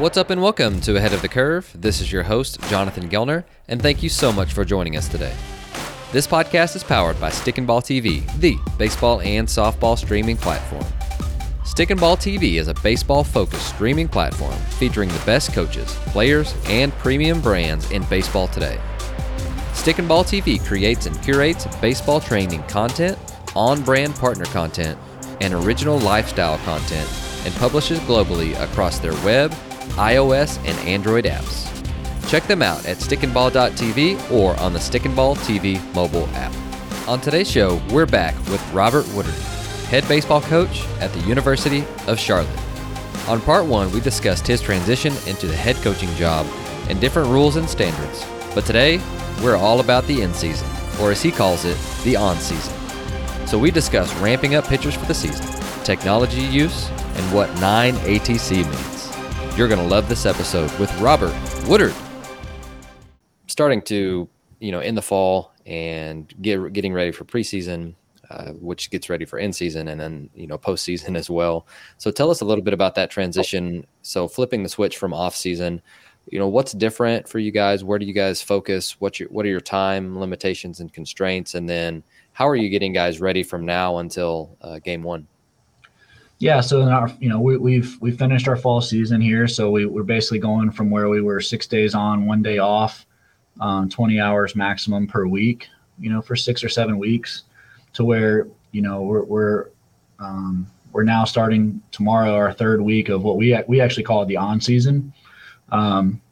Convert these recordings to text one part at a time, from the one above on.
What's up and welcome to Ahead of the Curve. This is your host, Jonathan Gelnar, and thank you so much for joining us today. This podcast is powered by Stick and Ball TV, the baseball and softball streaming platform. Stick and Ball TV is a baseball focused streaming platform featuring the best coaches, players, and premium brands in baseball today. Stick and Ball TV creates and curates baseball training content, on brand partner content, and original lifestyle content, and publishes globally across their web, iOS, and Android apps. Check them out at stickandball.tv or on the Stick and Ball TV mobile app. On today's show, we're back with Robert Woodard, head baseball coach at the University of Charlotte. On part one, we discussed his transition into the head coaching job and different rules and standards. But today, we're all about the in season, or as he calls it, the on season. So we discuss ramping up pitchers for the season, technology use, and what 9 ATC means. You're going to love this episode with Robert Woodard. Starting to, you know, in the fall and get, getting ready for preseason, uh, which gets ready for in season and then, you know, postseason as well. So tell us a little bit about that transition. So flipping the switch from off season, you know, what's different for you guys? Where do you guys focus? What's your, what are your time limitations and constraints? And then how are you getting guys ready from now until uh, game one? Yeah, so in our, you know, we, we've we finished our fall season here, so we, we're basically going from where we were six days on, one day off, um, 20 hours maximum per week, you know, for six or seven weeks, to where you know we're we're um, we're now starting tomorrow our third week of what we we actually call the on season. Um,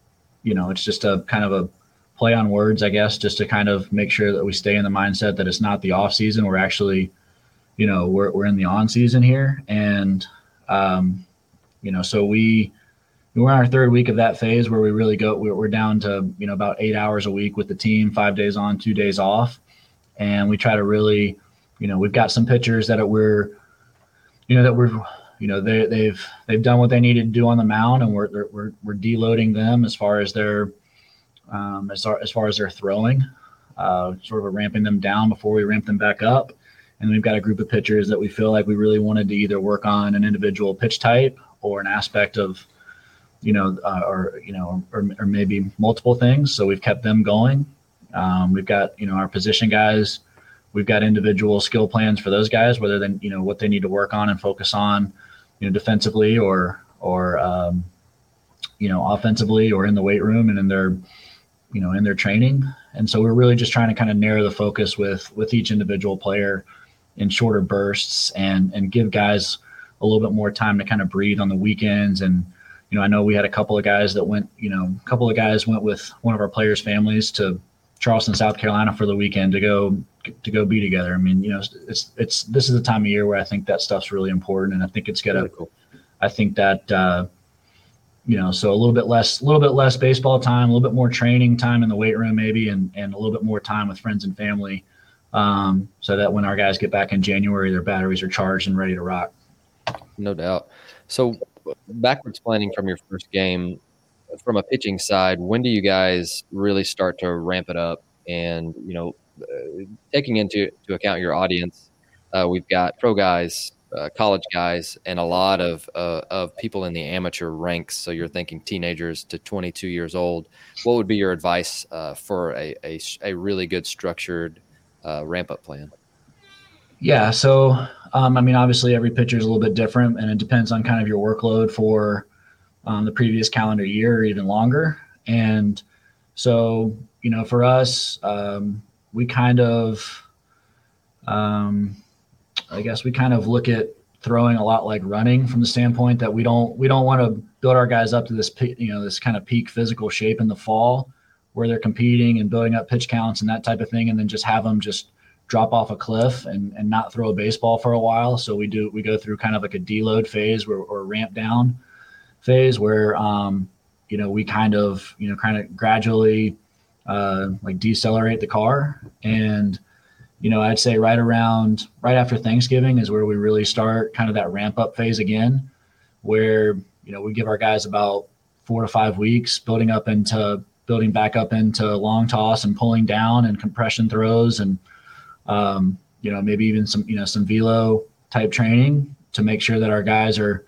you know, it's just a kind of a play on words, I guess, just to kind of make sure that we stay in the mindset that it's not the off season. We're actually you know we're, we're in the on season here. And um, you know so we we're in our third week of that phase where we really go we're, down to you know about eight hours a week with the team five days on two days off. And we try to really you know we've got some pitchers that we're you know that we're you know they, they've they've done what they needed to do on the mound and we're we're, we're deloading them as far as their um, as, far, as far as their throwing uh, sort of ramping them down before we ramp them back up and we've got a group of pitchers that we feel like we really wanted to either work on an individual pitch type or an aspect of, you know, uh, or you know, or, or maybe multiple things. So we've kept them going. Um, we've got you know our position guys. We've got individual skill plans for those guys, whether then you know what they need to work on and focus on, you know, defensively or or um, you know offensively or in the weight room and in their you know in their training. And so we're really just trying to kind of narrow the focus with with each individual player in shorter bursts and and give guys a little bit more time to kind of breathe on the weekends. And you know i know we had a couple of guys that went you know a couple of guys went with one of our players families to charleston south carolina for the weekend to go to go be together. I mean you know it's it's this is the time of year where i think that stuff's really important. And i think it's gonna cool. i think that uh you know so a little bit less a little bit less baseball time a little bit more training time in the weight room maybe and and a little bit more time with friends and family um, so that when our guys get back in January, their batteries are charged and ready to rock. No doubt. So, backwards planning from your first game, from a pitching side, when do you guys really start to ramp it up? And you know, uh, taking into to account your audience, uh, we've got pro guys, uh, college guys, and a lot of uh, of people in the amateur ranks. So you're thinking teenagers to 22 years old. What would be your advice uh, for a, a, a really good structured uh, ramp up plan? Yeah. So, um, I mean, obviously every pitcher is a little bit different and it depends on kind of your workload for um, the previous calendar year or even longer. And so, you know, for us, um, we kind of, um, I guess we kind of look at throwing a lot like running from the standpoint that we don't, we don't want to build our guys up to this, you know, this kind of peak physical shape in the fall where they're competing and building up pitch counts and that type of thing, and then just have them just drop off a cliff and, and not throw a baseball for a while. So we do we go through kind of like a deload phase where, or ramp down phase where um, you know we kind of you know kind of gradually uh, like decelerate the car and you know I'd say right around right after Thanksgiving is where we really start kind of that ramp up phase again, where you know we give our guys about four to five weeks building up into building back up into long toss and pulling down and compression throws and um, you know maybe even some you know some velo type training to make sure that our guys are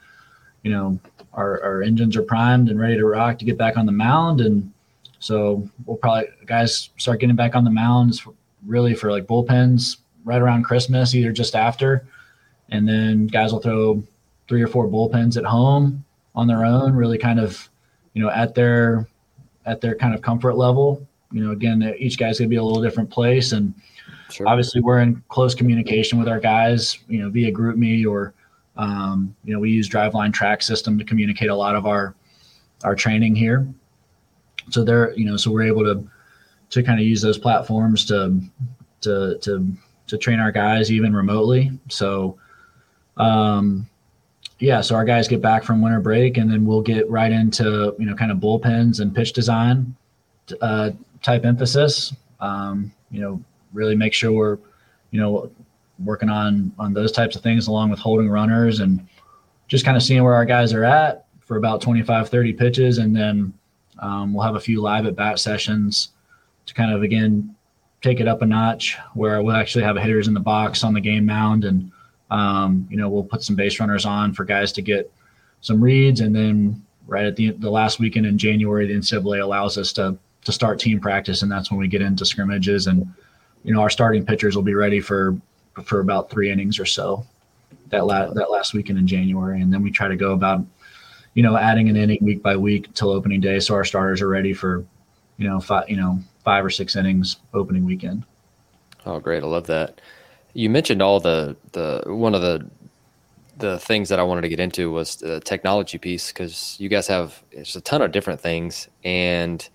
you know, our, our engines are primed and ready to rock to get back on the mound. And so we'll probably guys start getting back on the mounds really for like bullpens right around Christmas, either just after, and then guys will throw three or four bullpens at home on their own, really kind of, you know, at their at their kind of comfort level. You know, again, each guy's gonna be a little different place, and sure. obviously we're in close communication with our guys, you know, via GroupMe or um, you know, we use Driveline TRAQ System to communicate a lot of our our training here. So they're, you know, so we're able to to kind of use those platforms to to to to train our guys even remotely. So um yeah, so our guys get back from winter break and then we'll get right into, you know, kind of bullpens and pitch design uh, type emphasis. Um, you know, really make sure we're, you know, working on on those types of things along with holding runners and just kind of seeing where our guys are at for about 25 30 pitches and then um, we'll have a few live at bat sessions to kind of again take it up a notch where we'll actually have hitters in the box on the game mound and um, you know we'll put some base runners on for guys to get some reads and then right at the, the last weekend in january the ncaa allows us to to start team practice and that's when we get into scrimmages and you know our starting pitchers will be ready for for about three innings or so that la- that last weekend in January, and then we try to go about you know adding an inning week by week till opening day, so our starters are ready for you know five you know five or six innings opening weekend. Oh, great! I love that. You mentioned all the the one of the the things that I wanted to get into was the technology piece because you guys have it's a ton of different things, and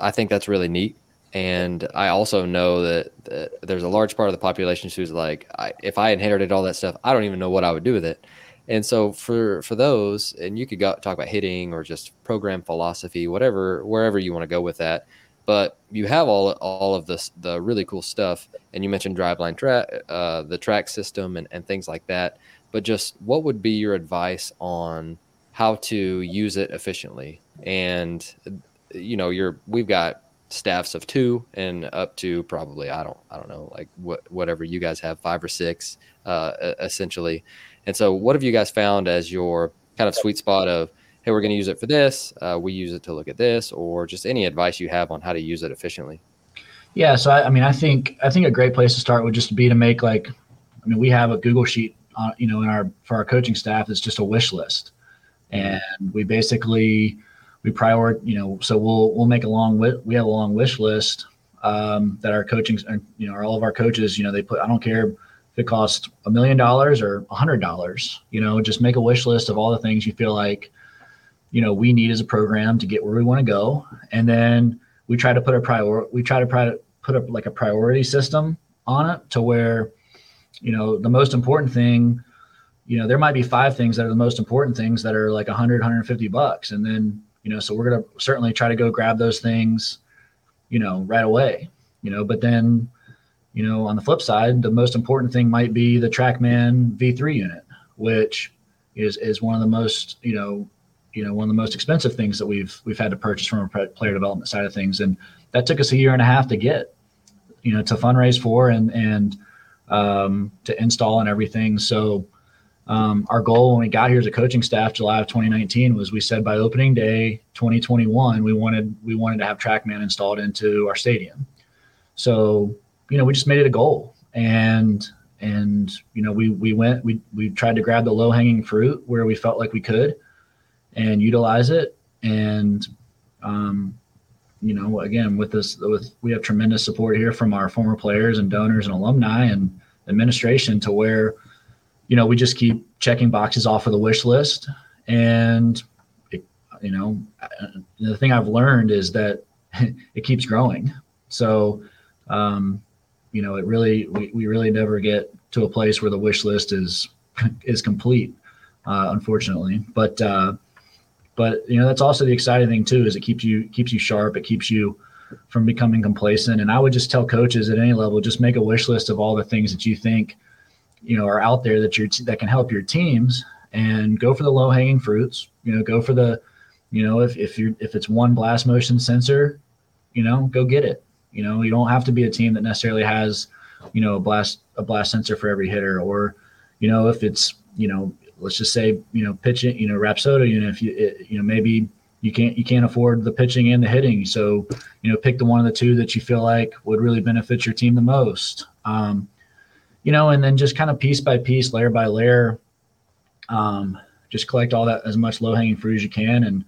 I think that's really neat and I also know that, that, there's a large part of the population who's like, I, if I inherited all that stuff, I don't even know what I would do with it. And so for for those, and you could go talk about hitting or just program philosophy, whatever, wherever you want to go with that. But you have all all of this the really cool stuff, and you mentioned driveline TRAQ, uh, the track system, and, and things like that. But just what would be your advice on how to use it efficiently? And you know, you're we've got staffs of two and up to probably I don't I don't know like what whatever you guys have five or six uh, essentially. And so, what have you guys found as your kind of sweet spot of hey, we're going to use it for this, uh, we use it to look at this, or just any advice you have on how to use it efficiently? Yeah, so I, I mean, I think I think a great place to start would just be to make like, I mean, we have a Google sheet, uh, you know, in our for our coaching staff. It's just a wish list, and we basically we prioritize, you know, so we'll we'll make a long we have a long wish list um, that our coaching, you know, all of our coaches, you know, they put. I don't care if it costs a million dollars or a hundred dollars. You know, just make a wish list of all the things you feel like, you know, we need as a program to get where we want to go, and then we try to put a prior. We try to put up like a priority system on it to where, you know, the most important thing you know there might be five things that are the most important things that are like 100 150 bucks and then you know so we're going to certainly try to go grab those things you know right away you know but then you know on the flip side the most important thing might be the trackman v3 unit which is is one of the most you know you know one of the most expensive things that we've we've had to purchase from a player development side of things. And that took us a year and a half to get you know to fundraise for and and um, to install and everything. So um, our goal when we got here as a coaching staff, July of 2019, was we said by opening day 2021, we wanted we wanted to have TrackMan installed into our stadium. So you know, we just made it a goal, and and you know, we we went we we tried to grab the low hanging fruit where we felt like we could, and utilize it. And um, you know, again with this with we have tremendous support here from our former players and donors and alumni and administration to where you know, we just keep checking boxes off of the wish list. And, it, you know, the thing I've learned is that it keeps growing. So, um, you know, it really, we, we really never get to a place where the wish list is, is complete, uh, unfortunately. But, uh, but you know, that's also the exciting thing too, is it keeps you, keeps you sharp. It keeps you from becoming complacent. And I would just tell coaches at any level, just make a wish list of all the things that you think – you know are out there that you that can help your teams and go for the low hanging fruits you know go for the you know if if you if it's one blast motion sensor you know go get it you know you don't have to be a team that necessarily has you know a blast a blast sensor for every hitter or you know if it's you know let's just say you know pitching you know Rapsodo you know if you it, you know maybe you can't you can't afford the pitching and the hitting. So you know pick the one of the two that you feel like would really benefit your team the most. Um, you know and then just kind of piece by piece layer by layer um, just collect all that as much low hanging fruit as you can and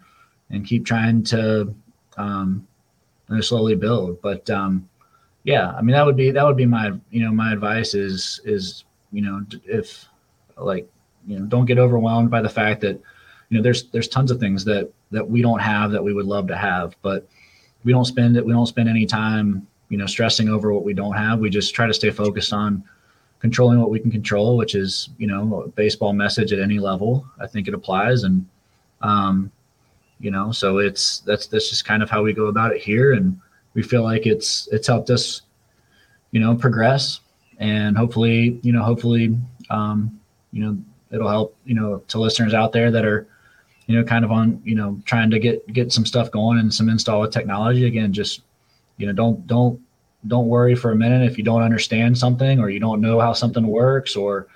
and keep trying to um, slowly build. But um, yeah i mean that would be that would be my you know my advice is is you know if like you know don't get overwhelmed by the fact that you know there's there's tons of things that that we don't have that we would love to have but we don't spend it we don't spend any time you know stressing over what we don't have. We just try to stay focused on controlling what we can control which is you know baseball message at any level i think it applies. And um you know so it's that's that's just kind of how we go about it here. And we feel like it's it's helped us you know progress and hopefully you know hopefully um you know it'll help you know to listeners out there that are you know kind of on you know trying to get get some stuff going and some install with technology. Again just you know don't don't don't worry for a minute if you don't understand something or you don't know how something works or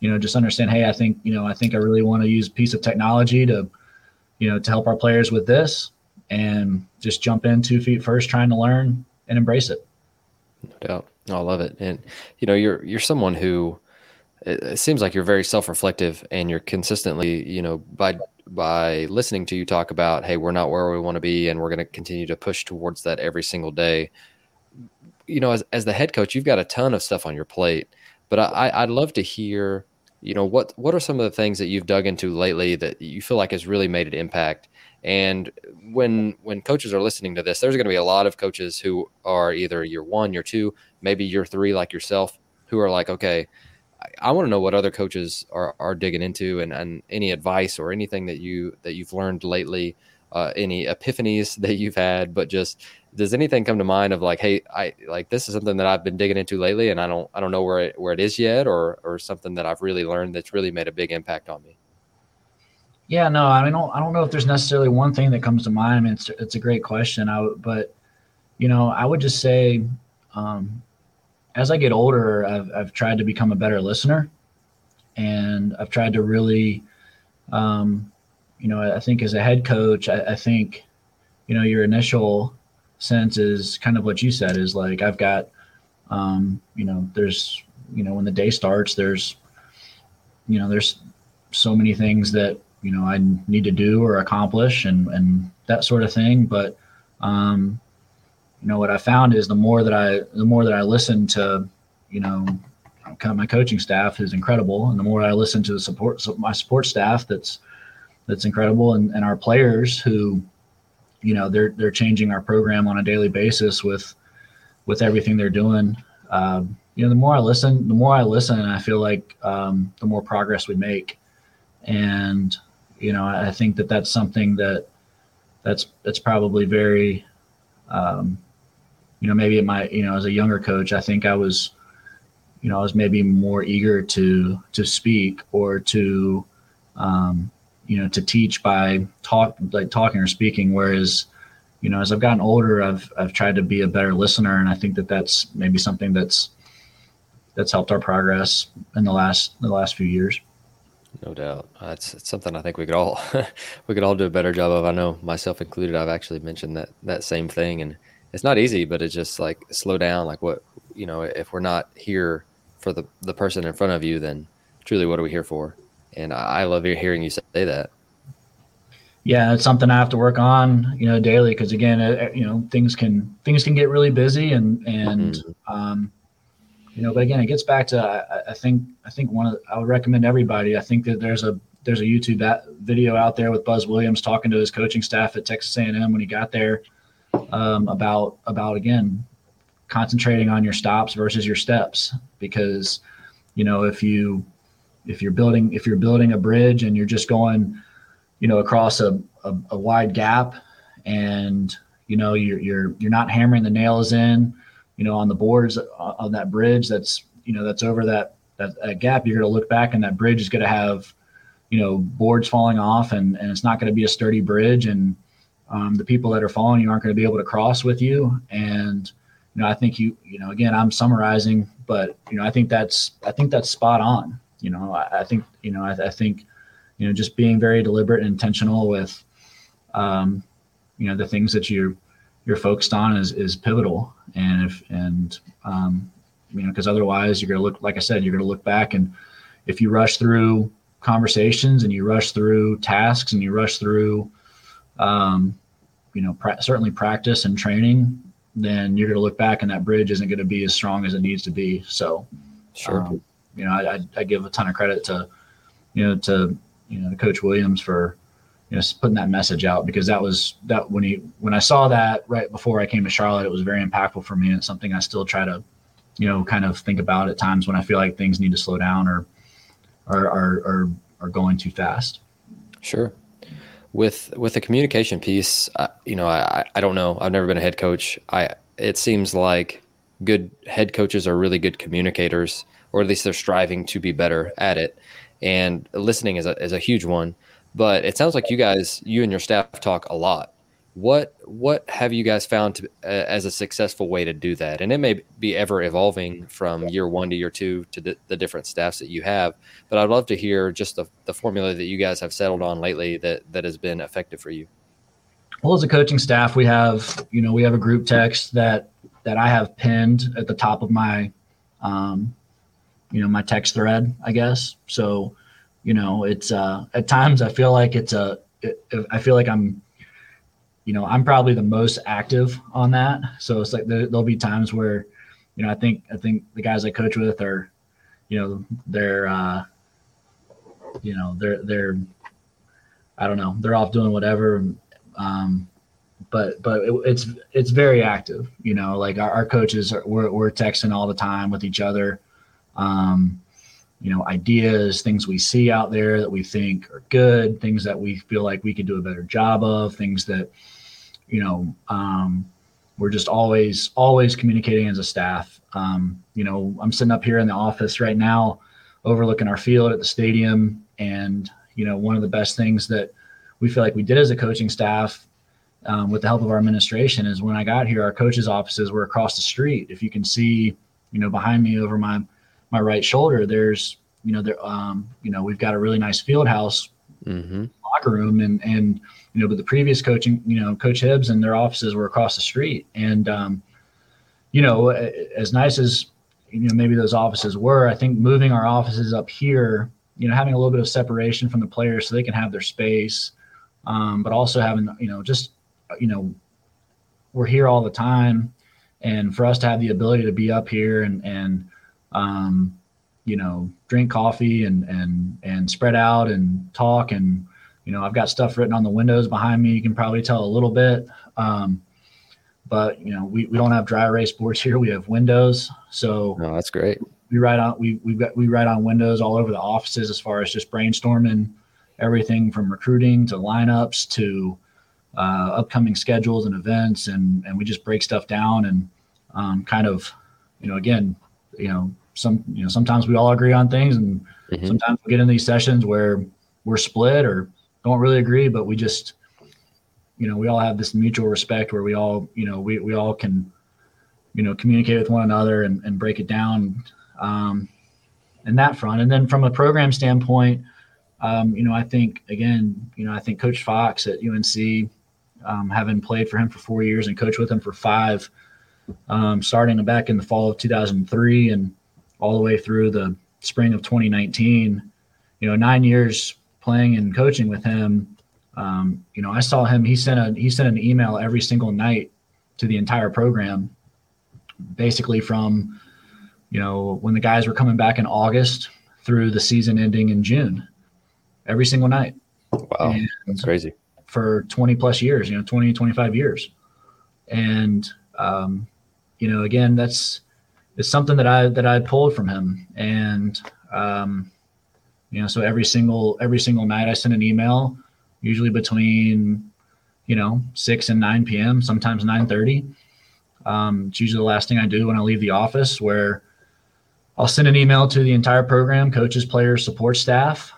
you know just understand hey i think you know i think i really want to use a piece of technology to you know to help our players with this and just jump in two feet first trying to learn and embrace it. No doubt. I love it. And you know you're you're someone who it, it seems like you're very self-reflective and you're consistently you know by by listening to you talk about hey we're not where we want to be and we're going to continue to push towards that every single day. You know as, as the head coach you've got a ton of stuff on your plate but I, i'd love to hear you know what what are some of the things that you've dug into lately that you feel like has really made an impact? And when when coaches are listening to this there's going to be a lot of coaches who are either year one year two maybe year three like yourself who are like okay I, want to know what other coaches are, are digging into and, and any advice or anything that you that you've learned lately, uh, any epiphanies that you've had, but just does anything come to mind of like, hey, I like this is something that I've been digging into lately, and I don't I don't know where it, where it is yet, or or something that I've really learned that's really made a big impact on me. Yeah, no, I mean, I don't, I don't know if there's necessarily one thing that comes to mind. I mean, it's it's a great question. I but you know, I would just say, um, as I get older, I've, I've tried to become a better listener and I've tried to really, um, you know, I think as a head coach, I, I, think, you know, your initial sense is kind of what you said is like, I've got, um, you know, there's, you know, when the day starts, there's, you know, there's so many things that, you know, I need to do or accomplish and, and that sort of thing. But, um, you know what I found is the more that I the more that I listen to, you know, kind of my coaching staff is incredible, and the more I listen to the support so my support staff that's that's incredible, and, and our players who, you know, they're they're changing our program on a daily basis with with everything they're doing. Um, you know, the more I listen, the more I listen, I feel like um, the more progress we make, and you know, I think that that's something that that's that's probably very um, you know, maybe at my, you know, as a younger coach, I think I was, you know, I was maybe more eager to to speak or to, um, you know, to teach by talk like talking or speaking. Whereas, you know, as I've gotten older, I've I've tried to be a better listener, and I think that that's maybe something that's that's helped our progress in the last the last few years. No doubt, it's, it's something I think we could all we could all do a better job of. I know myself included. I've actually mentioned that that same thing, and it's not easy, but it's just like slow down. Like what you know, if we're not here for the the person in front of you, then truly, what are we here for? And I, I love hearing you say that. Yeah, it's something I have to work on, you know, daily because again, uh, you know, things can things can get really busy and and mm-hmm. um, you know, but again, it gets back to I, I, think I think one of I would recommend everybody. I think that there's a there's a YouTube video out there with Buzz Williams talking to his coaching staff at Texas A&M when he got there um, about about again concentrating on your stops versus your steps. Because you know if you if you're building if you're building a bridge and you're just going you know across a, a, a wide gap and you know you're you're you're not hammering the nails in you know on the boards on that bridge that's you know that's over that that, that gap you're going to look back and that bridge is going to have you know boards falling off and and it's not going to be a sturdy bridge and um, the people that are following you aren't going to be able to cross with you and you know i think you you know again i'm summarizing but you know i think that's i think that's spot on you know i, I think you know I, I, think you know, just being very deliberate and intentional with, um, you know, the things that you're you're focused on is is pivotal. And if and um, you know, because otherwise you're gonna look like I said, you're gonna look back and if you rush through conversations and you rush through tasks and you rush through, um, you know, pra- certainly practice and training, then you're going to look back and that bridge isn't going to be as strong as it needs to be. So, sure. Um, you know, I, I, give a ton of credit to, you know, to, you know, to Coach Williams for, you know, putting that message out because that was that when he, when I saw that right before I came to Charlotte, it was very impactful for me and it's something I still try to, you know, kind of think about at times when I feel like things need to slow down or, are, are, are, are going too fast. Sure with with the communication piece, uh, you know, I I don't know. I've never been a head coach. I it seems like good head coaches are really good communicators, or at least they're striving to be better at it. And listening is a is a huge one. But it sounds like you guys, you and your staff talk a lot what what have you guys found to, uh, as a successful way to do that? And it may be ever evolving from year one to year two to the, the different staffs that you have but i'd love to hear just the, the formula that you guys have settled on lately that that has been effective for you. Well as a coaching staff we have you know we have a group text that that i have pinned at the top of my um, you know my text thread i guess. So you know it's uh at times i feel like it's a it, i feel like i'm you know, I'm probably the most active on that. So it's like there, will be times where, you know, I think I think the guys I coach with are, you know, they're, uh, you know, they're they're, I don't know, they're off doing whatever. Um, but but it, it's it's very active. You know, like our, our coaches are we're, we're texting all the time with each other. Um, you know, ideas, things we see out there that we think are good, things that we feel like we could do a better job of, things that you know, um, we're just always always communicating as a staff. Um, you know, I'm sitting up here in the office right now, overlooking our field at the stadium, and you know, one of the best things that we feel like we did as a coaching staff, um, with the help of our administration, is when I got here, our coaches' offices were across the street. If you can see, you know, behind me over my my right shoulder, there's you know there um, you know we've got a really nice field house mm-hmm. Locker room and and you know, but the previous coaching, you know, Coach Hibbs and their offices were across the street. And, um, you know, as nice as, you know, maybe those offices were, I think moving our offices up here, you know, having a little bit of separation from the players so they can have their space, um, but also having, you know, just, you know, we're here all the time. And for us to have the ability to be up here and, and, um, you know, drink coffee and, and, and spread out and talk and, you know, I've got stuff written on the windows behind me. You can probably tell a little bit. Um, but you know, we, we don't have dry erase boards here. We have windows. So no, that's great. We write on we we've got we write on windows all over the offices as far as just brainstorming everything from recruiting to lineups to uh, upcoming schedules and events and and we just break stuff down and um, kind of you know again you know some you know sometimes we all agree on things and mm-hmm. sometimes we get in these sessions where we're split or don't really agree, but we just, you know, we all have this mutual respect where we all, you know, we, we all can, you know, communicate with one another and, and break it down um, in that front. And then from a program standpoint, um, you know, I think again, you know, I think Coach Fox at UNC, um, having played for him for four years and coached with him for five, um, starting back in the fall of 2003 and all the way through the spring of 2019. You know, nine years playing and coaching with him, um, you know, I saw him. He sent a he sent an email every single night to the entire program, basically from, you know, when the guys were coming back in August through the season ending in June, every single night. Wow, and that's crazy. For 20 plus years, you know, 20, 25 years, and um, you know, again, that's it's something that I that I pulled from him, and um, you know so every single every single night i send an email usually between you know 6 and 9 p.m sometimes 9.30 um, it's usually the last thing i do when i leave the office where i'll send an email to the entire program coaches players support staff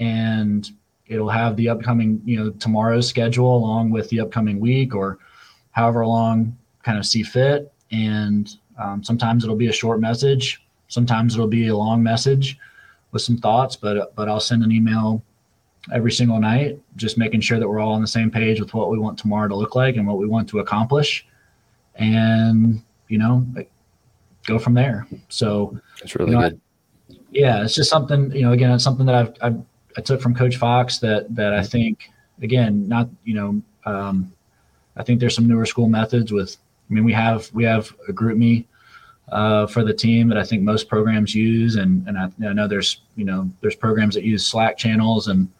and it'll have the upcoming you know tomorrow's schedule along with the upcoming week or however long kind of see fit. And um, sometimes it'll be a short message sometimes it'll be a long message with some thoughts, but but I'll send an email, every single night, just making sure that we're all on the same page with what we want tomorrow to look like and what we want to accomplish. And, you know, go from there. So it's really you know, good. I, yeah, it's just something, you know, again, it's something that I've, I've, i took from coach Fox that, that I think, again, not, you know, um, I think there's some newer school methods with, I mean, we have, we have a GroupMe uh, for the team that I think most programs use. And, and I, I, know there's, you know, there's programs that use Slack channels and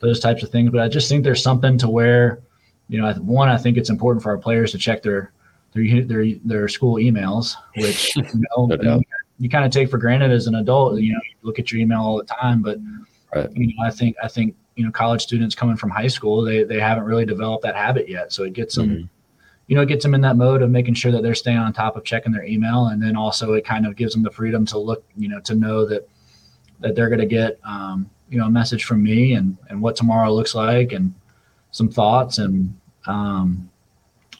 those types of things, but I just think there's something to where, you know, one, I think it's important for our players to check their, their, their, their school emails, which, you know, no you, kind of take for granted as an adult, you know, you look at your email all the time, but, right. you know, I think, I think, you know, college students coming from high school, they, they haven't really developed that habit yet. So it gets them, mm-hmm you know, it gets them in that mode of making sure that they're staying on top of checking their email, and then also it kind of gives them the freedom to look, you know, to know that that they're going to get, um, you know, a message from me and and what tomorrow looks like, and some thoughts, and um,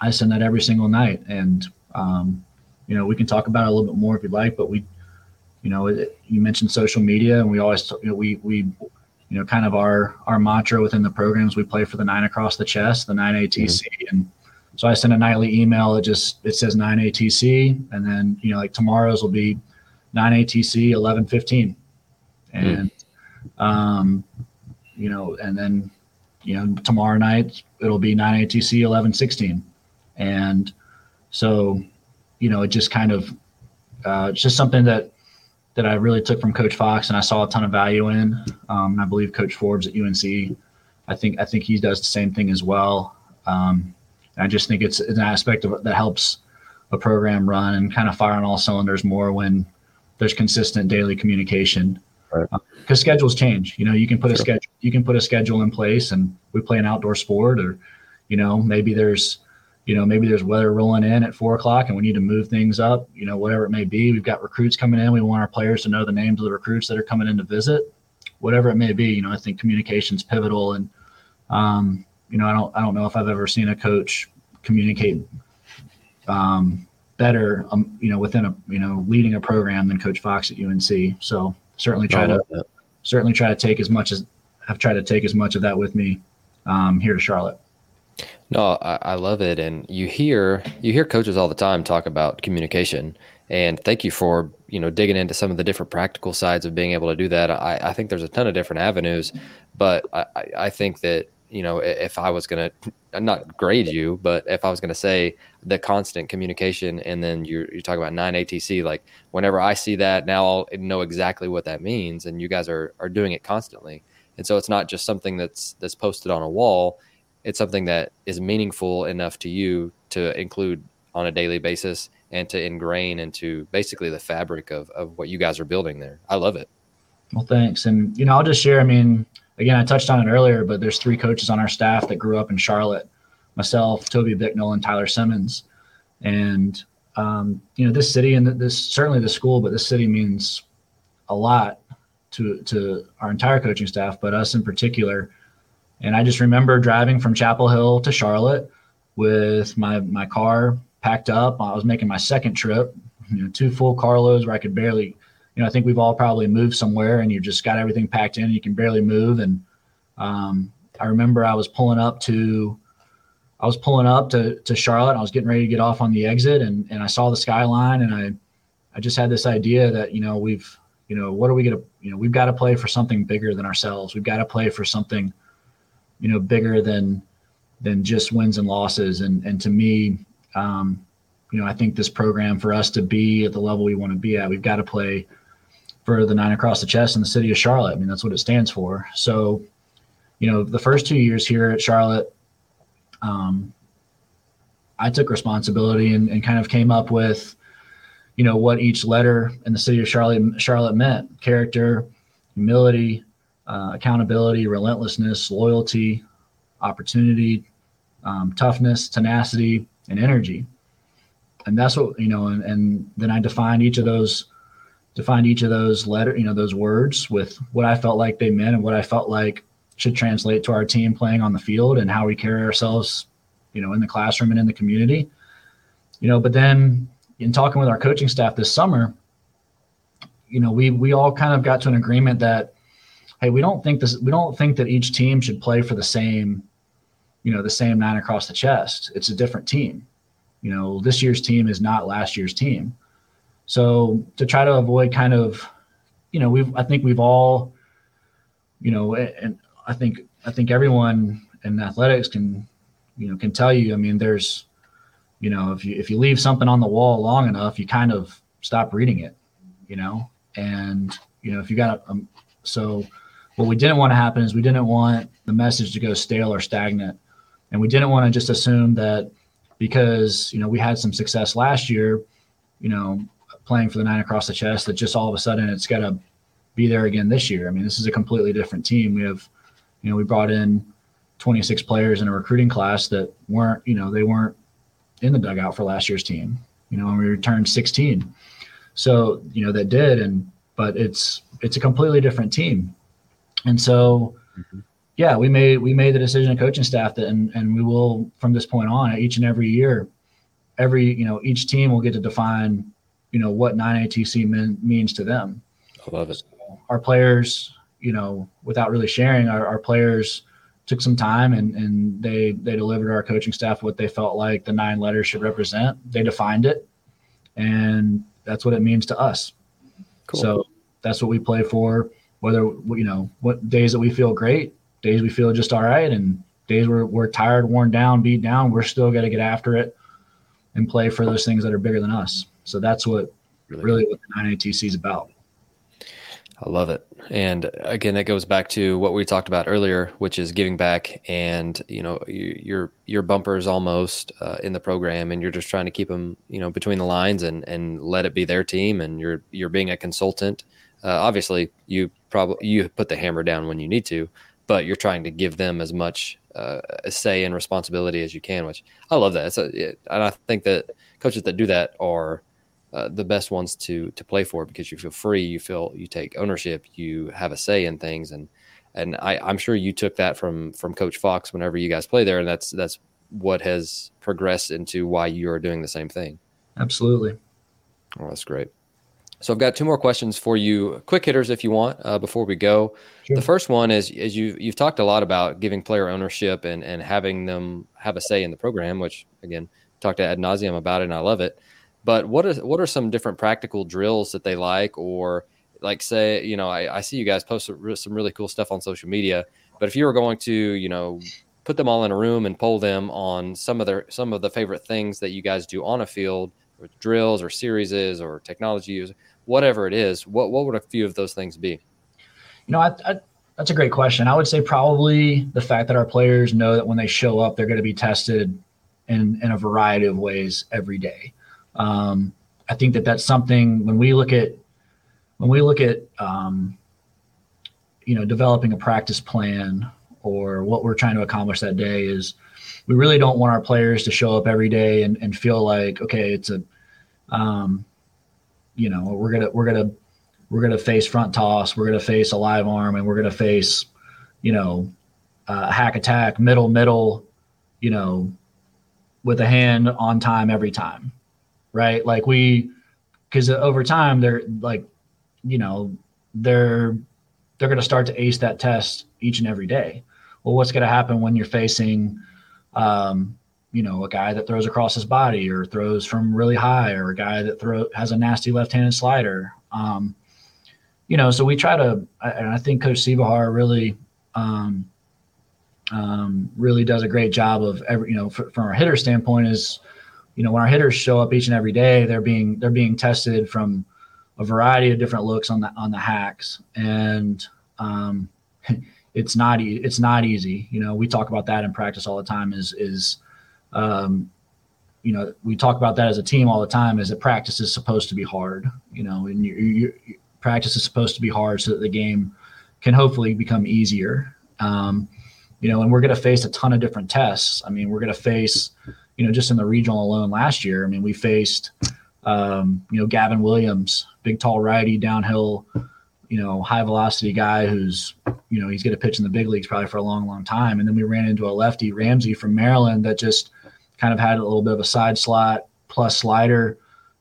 I send that every single night, and um, you know, we can talk about it a little bit more if you'd like, but we, you know, it, you mentioned social media, and we always, you know, we we you know, kind of our our mantra within the programs we play for the nine across the chest, the nine ATC, mm-hmm. and so I send a nightly email. It just it says 9 ATC, and then you know like tomorrow's will be 9 ATC 11:15, and mm. um, you know, and then you know tomorrow night it'll be 9 ATC 11:16, and so you know it just kind of uh, it's just something that that I really took from Coach Fox, and I saw a ton of value in. Um, I believe Coach Forbes at UNC, I think I think he does the same thing as well. Um, I just think it's an aspect of that helps a program run and kind of fire on all cylinders more when there's consistent daily communication. Because right. uh, schedules change. You know, you can put sure. a schedule you can put a schedule in place, and we play an outdoor sport, or you know, maybe there's you know maybe there's weather rolling in at four o'clock and we need to move things up you know whatever it may be we've got recruits coming in we want our players to know the names of the recruits that are coming in to visit whatever it may be you know i think communication's pivotal and um, you know, I don't I don't know if I've ever seen a coach communicate um, better, um, you know, within a you know leading a program than Coach Fox at UNC. So certainly try to that. certainly try to take as much as I've tried to take as much of that with me um, here to Charlotte. No, I, I, love it, and you hear you hear coaches all the time talk about communication, and thank you for you know digging into some of the different practical sides of being able to do that. I, I think there's a ton of different avenues, but I, I think that you know, if I was going to not grade you, but if I was going to say the constant communication and then you're, you're talking about 9 ATC, like whenever I see that, now I'll know exactly what that means. And you guys are, are doing it constantly. And so it's not just something that's, that's posted on a wall. It's something that is meaningful enough to you to include on a daily basis and to ingrain into basically the fabric of, of what you guys are building there. I love it. Well, thanks. And, you know, I'll just share, I mean, again, I touched on it earlier, but there's three coaches on our staff that grew up in Charlotte myself, Toby Bicknell, and Tyler Simmons. And, um, you know, this city and this certainly the school, but this city means a lot to, to our entire coaching staff, but us in particular. And I just remember driving from Chapel Hill to Charlotte with my, my car packed up. I was making my second trip, you know, two full carloads where I could barely you know, I think we've all probably moved somewhere and you've just got everything packed in and you can barely move. And um, I remember I was pulling up to, I was pulling up to, to Charlotte. I was getting ready to get off on the exit and, and I saw the skyline and I, I just had this idea that, you know, we've, you know, what are we going to, you know, we've got to play for something bigger than ourselves. We've got to play for something, you know, bigger than, than just wins and losses. And, and to me, um, you know, I think this program for us to be at the level we want to be at, we've got to play for the nine across the chest in the city of Charlotte. I mean, that's what it stands for. So, you know, the first two years here at Charlotte, um, I took responsibility and, and kind of came up with, you know, what each letter in the city of Charlotte Charlotte meant: character, humility, uh, accountability, relentlessness, loyalty, opportunity, um, toughness, tenacity, and energy. And that's what you know. And, and then I defined each of those to find each of those letter, you know, those words with what I felt like they meant and what I felt like should translate to our team playing on the field and how we carry ourselves, you know, in the classroom and in the community. You know, but then in talking with our coaching staff this summer, you know, we we all kind of got to an agreement that hey, we don't think this, we don't think that each team should play for the same, you know, the same nine across the chest. It's a different team. You know, this year's team is not last year's team. So to try to avoid kind of, you know, we've, I think we've all, you know, and I think, I think everyone in athletics can, you know, can tell you, I mean, there's, you know, if you, if you leave something on the wall long enough, you kind of stop reading it, you know, and, you know, if you got, um, so what we didn't want to happen is we didn't want the message to go stale or stagnant. And we didn't want to just assume that because, you know, we had some success last year, you know, playing for the nine across the chest, that just all of a sudden it's got to be there again this year. I mean, this is a completely different team. We have, you know, we brought in 26 players in a recruiting class that weren't, you know, they weren't in the dugout for last year's team, you know, and we returned 16. So, you know, that did. And, but it's, it's a completely different team. And so, mm-hmm. yeah, we made we made the decision, of coaching staff, that and and we will from this point on, each and every year, every you know each team will get to define, you know, what nine ATC mean, means to them. I love it. So our players, you know, without really sharing, our, our players took some time and and they they delivered our coaching staff what they felt like the nine letters should represent. They defined it, and that's what it means to us. Cool. So that's what we play for whether you know what days that we feel great, days we feel just all right, and days where we're tired, worn down, beat down, we're still got to get after it and play for those things that are bigger than us. So that's what really, really what the nine ATC is about. I love it. And again, that goes back to what we talked about earlier, which is giving back. And you know, your your bumpers almost uh, in the program, and you're just trying to keep them, you know, between the lines and and let it be their team. And you're you're being a consultant. Uh, obviously, you probably you put the hammer down when you need to, but you're trying to give them as much uh, say and responsibility as you can. Which I love that. A, it, and I think that coaches that do that are uh, the best ones to to play for because you feel free, you feel you take ownership, you have a say in things, and and I, I'm sure you took that from from Coach Fox whenever you guys play there, and that's that's what has progressed into why you are doing the same thing. Absolutely. Oh, that's great. So I've got two more questions for you, quick hitters if you want, uh, before we go. Sure. The first one is, as you you've talked a lot about giving player ownership and and having them have a say in the program, which again talked to ad nauseum about it, and I love it. But what are what are some different practical drills that they like, or like say, you know, I, I see you guys post some really cool stuff on social media. But if you were going to, you know, put them all in a room and poll them on some of their some of the favorite things that you guys do on a field, drills or series or technology use, whatever it is, what what would a few of those things be? You know, I, I, that's a great question. I would say probably the fact that our players know that when they show up, they're going to be tested in in a variety of ways every day. Um, I think that that's something when we look at when we look at um, you know developing a practice plan or what we're trying to accomplish that day is we really don't want our players to show up every day and, and feel like okay it's a um, you know, we're gonna we're gonna we're gonna face front toss, we're gonna face a live arm, and we're gonna face, you know, uh, hack attack, middle middle, you know, with a hand on time every time, right? Like we, because over time they're like, you know, they're they're gonna start to ace that test each and every day. Well, what's gonna happen when you're facing um, you know, a guy that throws across his body or throws from really high or a guy that throw has a nasty left-handed slider. Um, you know, so we try to, and I think Coach Siebehar really, um, um, really does a great job of every, you know, from our hitter standpoint is, you know, when our hitters show up each and every day, they're being, they're being tested from a variety of different looks on the, on the hacks. And, um, it's not, it's not easy. You know, we talk about that in practice all the time is, is, um, you know, we talk about that as a team all the time. Is that practice is supposed to be hard, you know, and you, you, practice is supposed to be hard so that the game can hopefully become easier. Um, you know, and we're going to face a ton of different tests. I mean, we're going to face, you know, just in the regional alone last year. I mean, we faced, um, you know, Gavin Williams, big tall righty downhill, you know, high velocity guy who's, you know, he's going to pitch in the big leagues probably for a long, long time. And then we ran into a lefty, Ramsey from Maryland, that just kind of had a little bit of a side slot plus slider,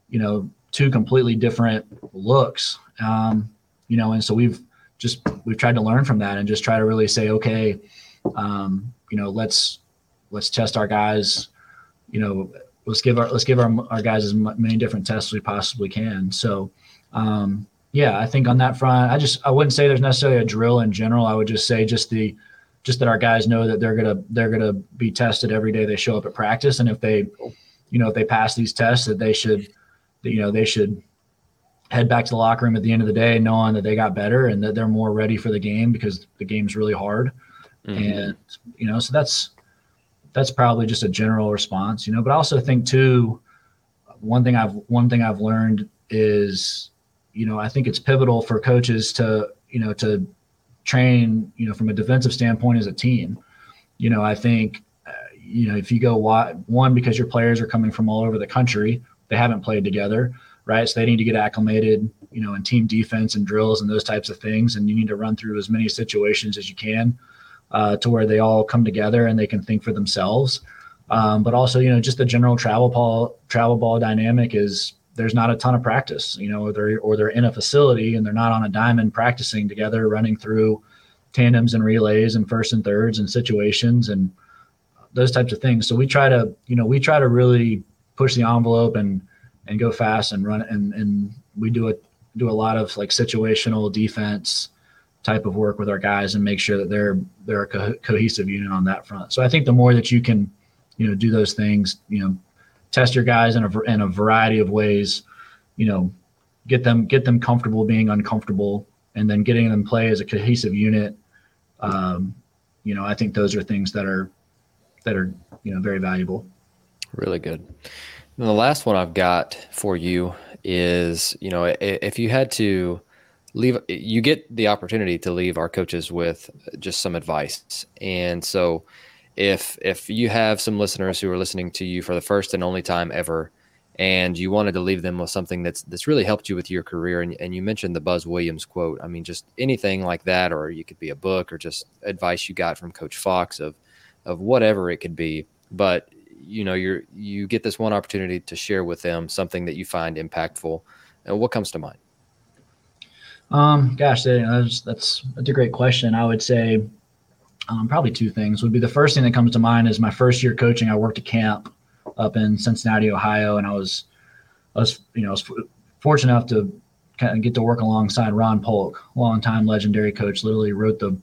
you know, two completely different looks. Um, you know, and so we've just we've tried to learn from that and just try to really say, okay, um, you know, let's let's test our guys. You know, let's give our let's give our our guys as many different tests as we possibly can. So, um, yeah, I think on that front, I just I wouldn't say there's necessarily a drill in general. I would just say just the just that our guys know that they're gonna they're gonna be tested every day they show up at practice, and if they, you know, if they pass these tests, that they should, you know, they should head back to the locker room at the end of the day knowing that they got better and that they're more ready for the game because the game's really hard. Mm-hmm. And you know, so that's that's probably just a general response, you know. But I also think too, one thing I've one thing I've learned is, you know, I think it's pivotal for coaches to, you know, to train, you know, from a defensive standpoint as a team. You know, I think, uh, you know, if you go one because your players are coming from all over the country, they haven't played together, right? So they need to get acclimated, you know, in team defense and drills and those types of things, and you need to run through as many situations as you can uh, to where they all come together and they can think for themselves. Um, but also, you know, just the general travel ball travel ball dynamic is there's not a ton of practice, you know, or they're or they're in a facility and they're not on a diamond practicing together, running through tandems and relays and first and thirds and situations and those types of things. So we try to, you know, we try to really push the envelope and and go fast and run and and we do it do a lot of like situational defense type of work with our guys and make sure that they're they're a co- cohesive unit on that front. So I think the more that you can, you know, do those things, you know, test your guys in a in a variety of ways, you know, get them get them comfortable being uncomfortable, and then getting them play as a cohesive unit. Um, you know, I think those are things that are that are you know very valuable. Really good. And the last one I've got for you is, you know, if you had to leave you get the opportunity to leave our coaches with just some advice. And so if if you have some listeners who are listening to you for the first and only time ever and you wanted to leave them with something that's that's really helped you with your career and, and you mentioned the buzz williams quote i mean just anything like that or you could be a book or just advice you got from coach fox of of whatever it could be. But you know you're you get this one opportunity to share with them something that you find impactful. And what comes to mind um, gosh, that's, that's that's a great question. I would say um, probably two things would be the first thing that comes to mind is my first year coaching. I worked a camp up in Cincinnati, Ohio, and I was I was you know I was fortunate enough to kind of get to work alongside Ron Polk, longtime legendary coach. Literally wrote the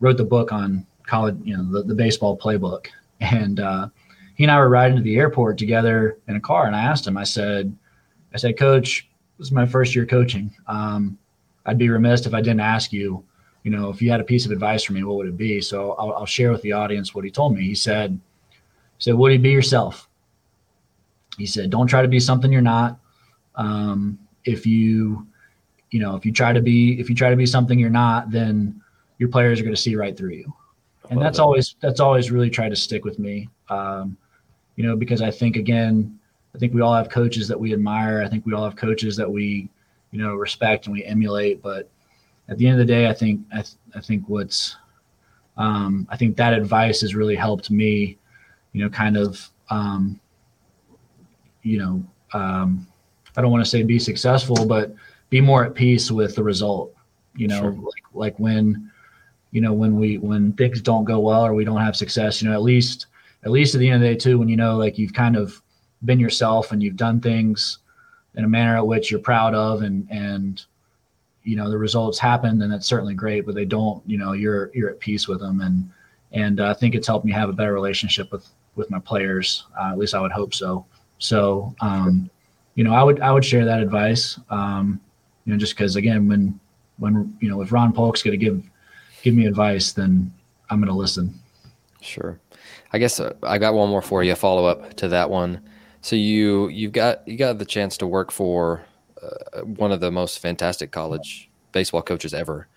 wrote the book on college, you know, the, the baseball playbook. And uh, he and I were riding to the airport together in a car, and I asked him. I said, I said, Coach, this is my first year coaching. Um, I'd be remiss if I didn't ask you, you know, if you had a piece of advice for me, what would it be? So I'll, I'll share with the audience what he told me. He said, he said, Woody, be yourself. He said, don't try to be something you're not. Um, if you, you know, if you try to be, if you try to be something you're not, then your players are going to see right through you. And that's that. always, that's always really tried to stick with me. Um, you know, because I think again, I think we all have coaches that we admire. I think we all have coaches that we you know respect and we emulate. But at the end of the day, I think I, th- I think what's um, I think that advice has really helped me, you know, kind of um, you know um, I don't want to say be successful, but be more at peace with the result. You know, sure. like like when you know when we when things don't go well or we don't have success, you know, at least at least at the end of the day too, when you know like you've kind of been yourself and you've done things in a manner at which you're proud of and and you know the results happen then that's certainly great but they don't you know you're you're at peace with them. And and uh, i think it's helped me have a better relationship with with my players uh, at least i would hope so. So um, you know i would i would share that advice um, you know just because again when when you know if ron polk's going to give give me advice then i'm going to listen. Sure. I guess uh, i got one more for you follow up to that one so you you've got you got the chance to work for uh, one of the most fantastic college baseball coaches ever.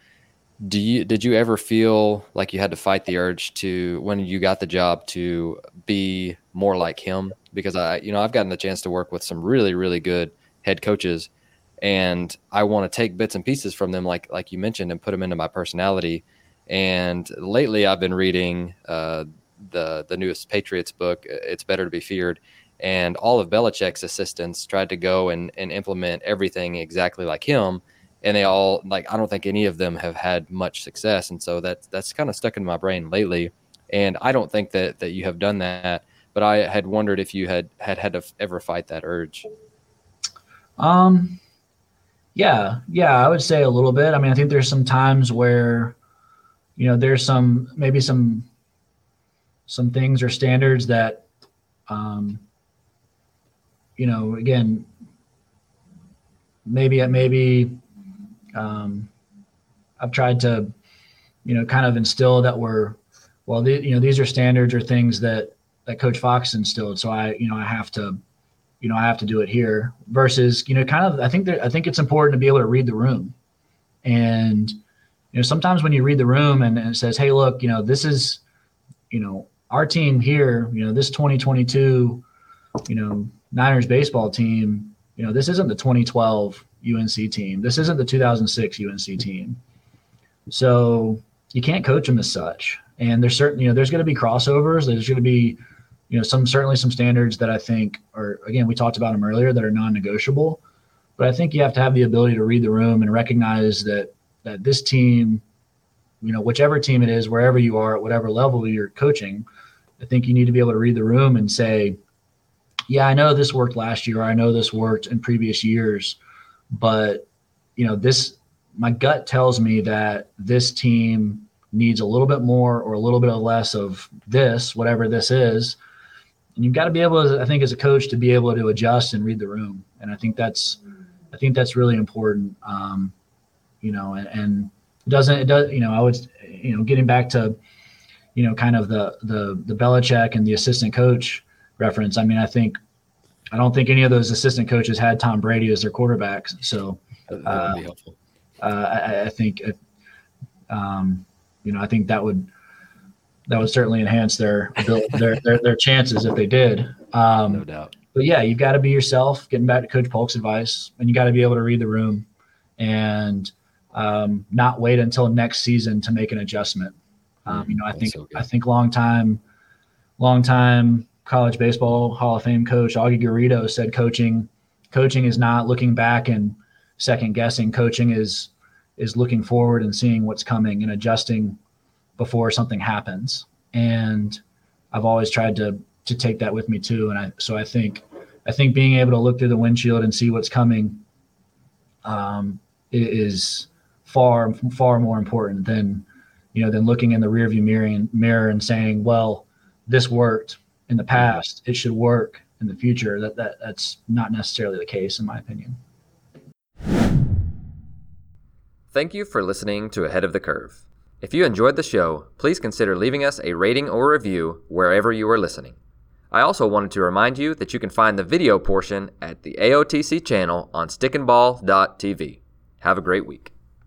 Do you did you ever feel like you had to fight the urge to when you got the job to be more like him? Because I you know I've gotten the chance to work with some really really good head coaches, and I want to take bits and pieces from them like like you mentioned and put them into my personality. And lately, I've been reading uh, the the newest Patriots book. It's better to be feared and all of Belichick's assistants tried to go and, and implement everything exactly like him. and they all like I don't think any of them have had much success, and so that that's kind of stuck in my brain lately. And I don't think that that you have done that, but I had wondered if you had had had to ever fight that urge. Um, yeah, yeah, I would say a little bit. I mean, I think there's some times where, you know, there's some maybe some some things or standards that, um, you know, again, maybe maybe um, I've tried to, you know, kind of instill that we're, well, the, you know, these are standards or things that that Coach Fox instilled. So I, you know, I have to, you know, I have to do it here. Versus, you know, kind of, I think that I think it's important to be able to read the room, and you know, sometimes when you read the room and, and it says, hey, look, you know, this is, you know, our team here, you know, this 2022, you know, Niners baseball team, you know, this isn't the 2012 UNC team. This isn't the 2006 UNC team. So you can't coach them as such. And there's certain, you know, there's going to be crossovers. There's going to be, you know, some certainly some standards that I think are, again, we talked about them earlier that are non-negotiable. But I think you have to have the ability to read the room and recognize that that this team, you know, whichever team it is, wherever you are, at whatever level you're coaching, I think you need to be able to read the room and say, yeah, I know this worked last year. I know this worked in previous years but you know, this my gut tells me that this team needs a little bit more or a little bit less of this, whatever this is. And you've got to be able to, I think, as a coach, to be able to adjust and read the room. And I think that's, I think that's really important. Um, you know, and, and it doesn't, it does, you know, I would, you know, getting back to, you know, kind of the the the Belichick and the assistant coach reference. I mean, I think I don't think any of those assistant coaches had Tom Brady as their quarterback. So uh, uh, I, I, think, um, you know, I think that would that would certainly enhance their their, their, their chances if they did. Um, no doubt. But yeah, you've got to be yourself. Getting back to Coach Polk's advice, and you got to be able to read the room and um, not wait until next season to make an adjustment. Um, you know, I think so I think long time, long time college baseball Hall of Fame coach Augie Garrido said coaching coaching is not looking back and second guessing. Coaching is is looking forward and seeing what's coming and adjusting before something happens. And I've always tried to to take that with me too. And I so I think I think being able to look through the windshield and see what's coming um, is far far more important than you know than looking in the rearview mirror and, mirror and saying, well, this worked in the past, it should work in the future. That, that that's not necessarily the case, in my opinion. Thank you for listening to Ahead of the Curve. If you enjoyed the show, please consider leaving us a rating or review wherever you are listening. I also wanted to remind you that you can find the video portion at the AOTC channel on stickandball.tv. Have a great week.